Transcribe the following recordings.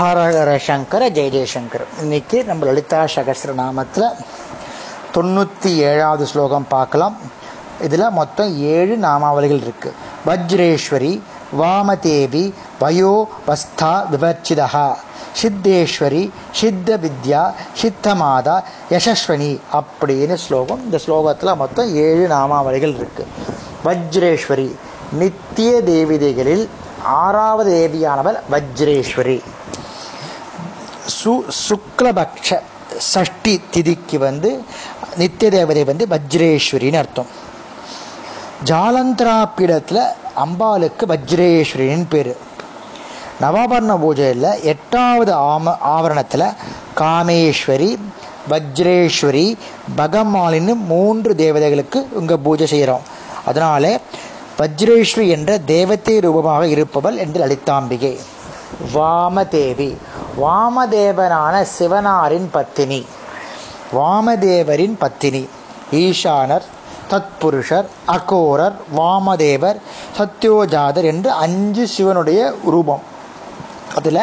ஹரஹர சங்கர ஜெய ஜெயசங்கர் இன்னைக்கு நம்ம லலிதா சகஸ்ர நாமத்தில் தொண்ணூற்றி ஏழாவது ஸ்லோகம் பார்க்கலாம். இதில் மொத்தம் ஏழு நாமாவளிகள் இருக்கு. வஜ்ரேஸ்வரி வாமதேவி வயோ வஸ்தா விவர்ச்சிதா சித்தேஸ்வரி சித்த வித்யா சித்தமாதா யசஸ்வனி அப்படின்னு ஸ்லோகம். இந்த ஸ்லோகத்தில் மொத்தம் ஏழு நாமாவளிகள் இருக்கு. வஜ்ரேஸ்வரி நித்திய தேவிதைகளில் ஆறாவது தேவியானவர் வஜ்ரேஸ்வரி. சு சுக்லபக்ஷ சஷ்டி திதிக்கு வந்து நித்திய தேவதை வந்து வஜ்ரேஸ்வரின்னு அர்த்தம். ஜாலந்திரா பீடத்தில் அம்பாளுக்கு வஜ்ரேஸ்வரின்னு பேர். நவாபரண பூஜையில் எட்டாவது ஆம ஆவரணத்தில் காமேஸ்வரி வஜ்ரேஸ்வரி பகமாலின்னு மூன்று தேவதைகளுக்கு இங்கே பூஜை செய்கிறோம் அதனால வஜ்ரேஸ்வரி என்ற தேவத்தை ரூபமாக இருப்பவள் என்று லலிதாம்பிகை. வாமதேவி. வாமதேவனான சிவனாரின் பத்தினி. வாமதேவரின் பத்தினி. ஈசானர் தத்புருஷர் அகோரர் வாமதேவர் சத்யோஜாதர் என்று அஞ்சு சிவனுடைய ரூபம். அதில்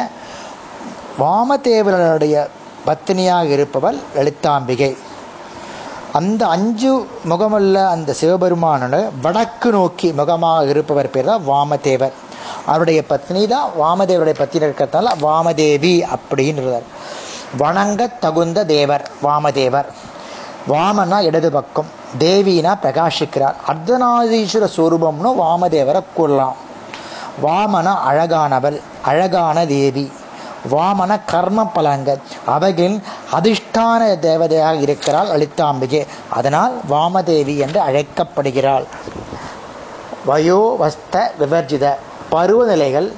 வாமதேவனுடைய பத்தினியாக இருப்பவள் லலிதாம்பிகை. அந்த அஞ்சு முகமல்ல அந்த சிவபெருமானோட வடக்கு நோக்கி முகமாக இருப்பவர் பேர் தான் வாமதேவர். அவருடைய பத்னி தான் வாமதேவருடைய பத்தினி இருக்கிறதுனால வாமதேவி அப்படின்றார் வணங்க தகுந்த தேவர் வாமதேவர். வாமனா இடது பக்கம் தேவினா பிரகாஷிக்கிறார் அர்த்தநாதீஸ்வர ஸ்வரூபம்னு வாமதேவரை கூறலாம். வாமன அழகானவள் அழகான தேவி. வாமன கர்ம பலங்கள். அவைகளின் அதிஷ்டான தேவதையாக இருக்கிறாள் லலிதாம்பிகை அதனால் வாமதேவி என்று அழைக்கப்படுகிறாள். வயோவஸ்த விவர்ஜித பருவநிலைகள்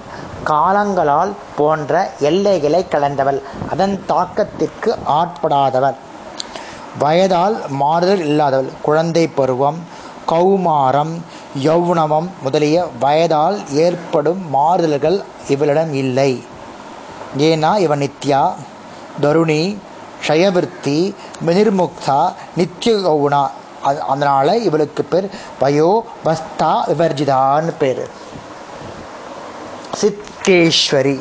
காலங்களால் போன்ற எல்லைகளை கலந்தவள் அதன் தாக்கத்திற்கு ஆட்படாதவள். வயதால் மாறுதல் இல்லாதவள். குழந்தை பருவம் கௌமாரம் யௌவனமம் முதலிய வயதால் ஏற்படும் மாறுதல்கள் இவளிடம் இல்லை. ஏன்னா இவன் நித்யா தருணி க்ஷயவிருத்தி மினிர்முக்தா நித்திய கௌனா அதனால இவளுக்கு பேர் வயோ வஸ்தா விவர்ஜிதான்னு பேர். சித்தேஸ்வரி.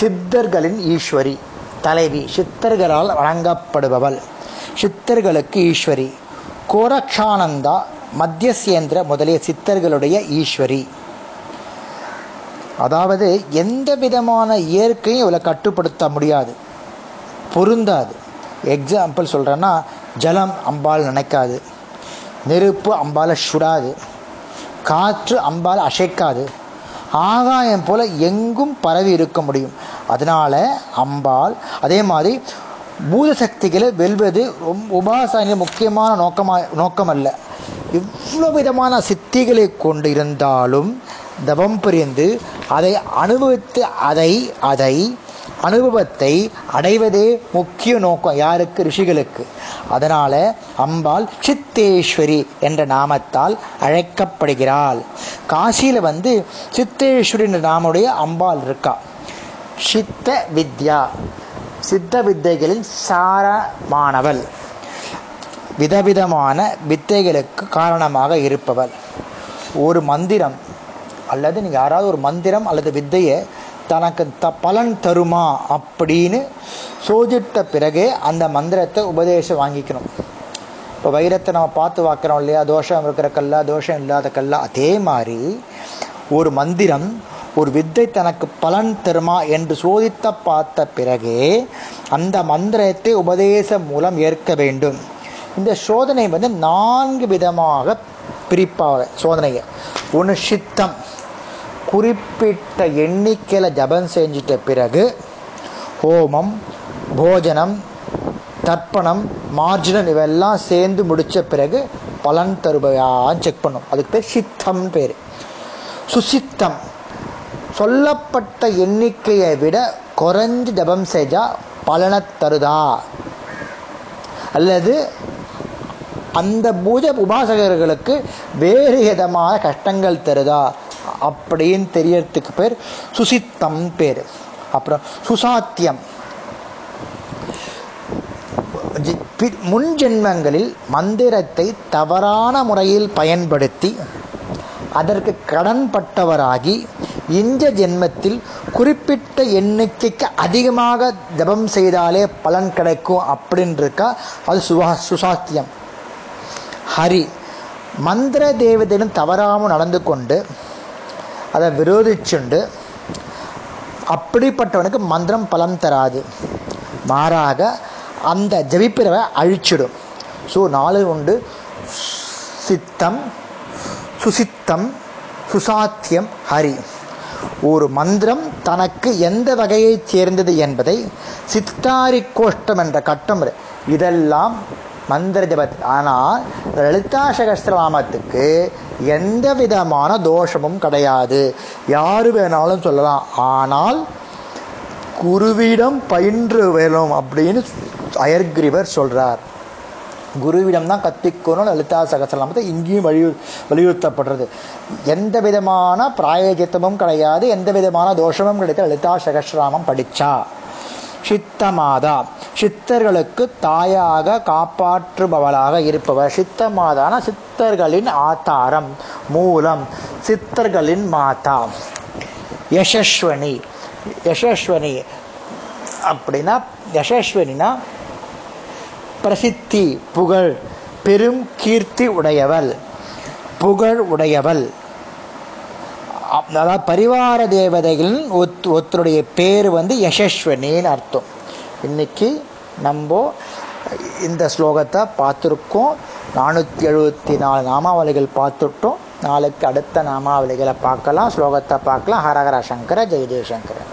சித்தர்களின் ஈஸ்வரி. தலைவி சித்தர்களால் வழங்கப்படுபவள். சித்தர்களுக்கு ஈஸ்வரி. கோரக்ஷானந்தா மத்தியசேந்திர முதலிய சித்தர்களுடைய ஈஸ்வரி. அதாவது எந்த விதமான இயற்கையும் இவளை கட்டுப்படுத்த முடியாது. பொருந்தாது. எக்ஸாம்பிள் சொல்கிறேன்னா ஜலம் அம்பால் நினைக்காது. நெருப்பு அம்பால் சுடாது. காற்று அம்பால் அசைக்காது. ஆகாயம் போல எங்கும் பரவி இருக்க முடியும். அதனால அம்பாள் அதே மாதிரி பூத சக்திகளை வெல்வது ரொம்ப உபாசன முக்கியமான நோக்கமாக நோக்கம் அல்ல இவ்வளோ விதமான சித்திகளை கொண்டு இருந்தாலும் தவம் புரிந்து அதை அனுபவித்து அதை அதை அனுபவத்தை அடைவதே முக்கிய நோக்கம். யாருக்கு? ரிஷிகளுக்கு. அதனால அம்பாள் சித்தேஸ்வரி என்ற நாமத்தால் அழைக்கப்படுகிறாள். காசியில் வந்து சித்தேஸ்வரி என்ற நாமுடைய அம்பாள் இருக்கா. சித்த வித்யா. சித்த வித்தைகளின் சாரமானவள். விதவிதமான வித்தைகளுக்கு காரணமாக இருப்பவள். ஒரு மந்திரம். அல்லது நீங்கள் யாராவது ஒரு மந்திரம் அல்லது வித்தையை தனக்கு த பலன் தருமா அப்படின்னு சோதிட்ட பிறகு அந்த மந்திரத்தை உபதேசம் வாங்கிக்கணும். இப்போ வைரத்தை நம்ம பார்த்து பார்க்குறோம் இல்லையா? தோஷம் இருக்கிற கல்லா தோஷம் இல்லாத கல்லா. அதே மாதிரி ஒரு மந்திரம் ஒரு வித்தை தனக்கு பலன் தருமா என்று சோதித்த பார்த்த பிறகு அந்த மந்திரத்தை உபதேசம் மூலம் ஏற்க வேண்டும். இந்த சோதனை வந்து நான்கு விதமாக பிரிப்பாக சோதனையை. ஒன்று சித்தம். குறிப்பிட்ட எண்ணிக்கையில் ஜபம் செஞ்சிட்ட பிறகு ஹோமம் போஜனம் தர்ப்பணம் மார்ஜனம் இவெல்லாம் சேர்ந்து முடித்த பிறகு பலன் தருபவையான்னு செக் பண்ணும். அதுக்கு பேர் சித்தம் பேர். சுசித்தம். சொல்லப்பட்ட எண்ணிக்கையை விட குறைஞ்சு ஜபம் செஞ்சால் பலனை தருதா? அல்லது அந்த பூஜை உபாசகர்களுக்கு வேறு விதமான கஷ்டங்கள் தருதா? அப்படின்னு தெரியறதுக்கு பேர் சுசித்தம் பேர். அப்புறம் சுசாத்தியம். முன் ஜென்மங்களில் மந்திரத்தை தவறான முறையில் பயன்படுத்தி அதற்கு கடன்பட்டவராகி இந்த ஜென்மத்தில் குறிப்பிட்ட எண்ணிக்கைக்கு அதிகமாக ஜபம் செய்தாலே பலன் கிடைக்கும் அப்படின்னு இருக்கா அது சுவா சுசாத்தியம். ஹரி மந்திர தேவதையிடம் தவறாமல் நடந்து கொண்டு அதை விரோதிச்சுண்டு அப்படிப்பட்டவனுக்கு மந்திரம் பலன் தராது. மாறாக அந்த ஜபிப்பிறவை அழிச்சிடும். ஸோ நாலு உண்டு. சித்தம் சுசித்தம் சுசாத்தியம் ஹரி. ஒரு மந்திரம் தனக்கு எந்த வகையைச் சேர்ந்தது என்பதை சித்தாரி கோஷ்டம் என்ற கட்டம் இதெல்லாம் மந்திர ஜபத் ஆனால் லலிதா சகஸ்திரநாமத்துக்கு எந்த விதமான தோஷமும் கிடையாது. யாரு வேணாலும் சொல்லலாம். ஆனால் குருவிடம் பயின்று வேணும் அப்படின்னு அயர்கிரிவர் சொல்றார். குருவிடம் தான் கத்திக்கணும் லலிதா சகசிரநாமத்தை இங்கேயும் வலியு வலியுறுத்தப்படுறது. எந்த விதமான பிராயஜித்தமும் கிடையாது. எந்த விதமான தோஷமும் கிடைத்த லலிதா சகசிரநாமம் படிச்சா. சித்தமாதா. சித்தர்களுக்கு தாயாக காப்பாற்றுபவளாக இருப்பவர். சித்தமாதான? சித்தர்களின் ஆத்தாரம் மூலம். சித்தர்களின் மாதா. யசஸ்வனி. யசஸ்வனி அப்படின்னா யசஸ்வனினா பிரசித்தி புகழ் பெரும் கீர்த்தி உடையவள். புகழ் உடையவள். அதாவது பரிவார தேவதைகளின் ஒத் ஒருத்தருடைய பேர் வந்து யசஸ்வனின்னு அர்த்தம். இன்னைக்கு நம்ம இந்த ஸ்லோகத்தை பார்த்துருக்கோம். நானூற்றி எழுபத்தி நாலு நாமாவளிகள் பார்த்துட்டோம். நாளைக்கு அடுத்த நாமாவளிகளை பார்க்கலாம். ஸ்லோகத்தை பார்க்கலாம். ஹரஹர சங்கர ஜெய ஜெயசங்கரன்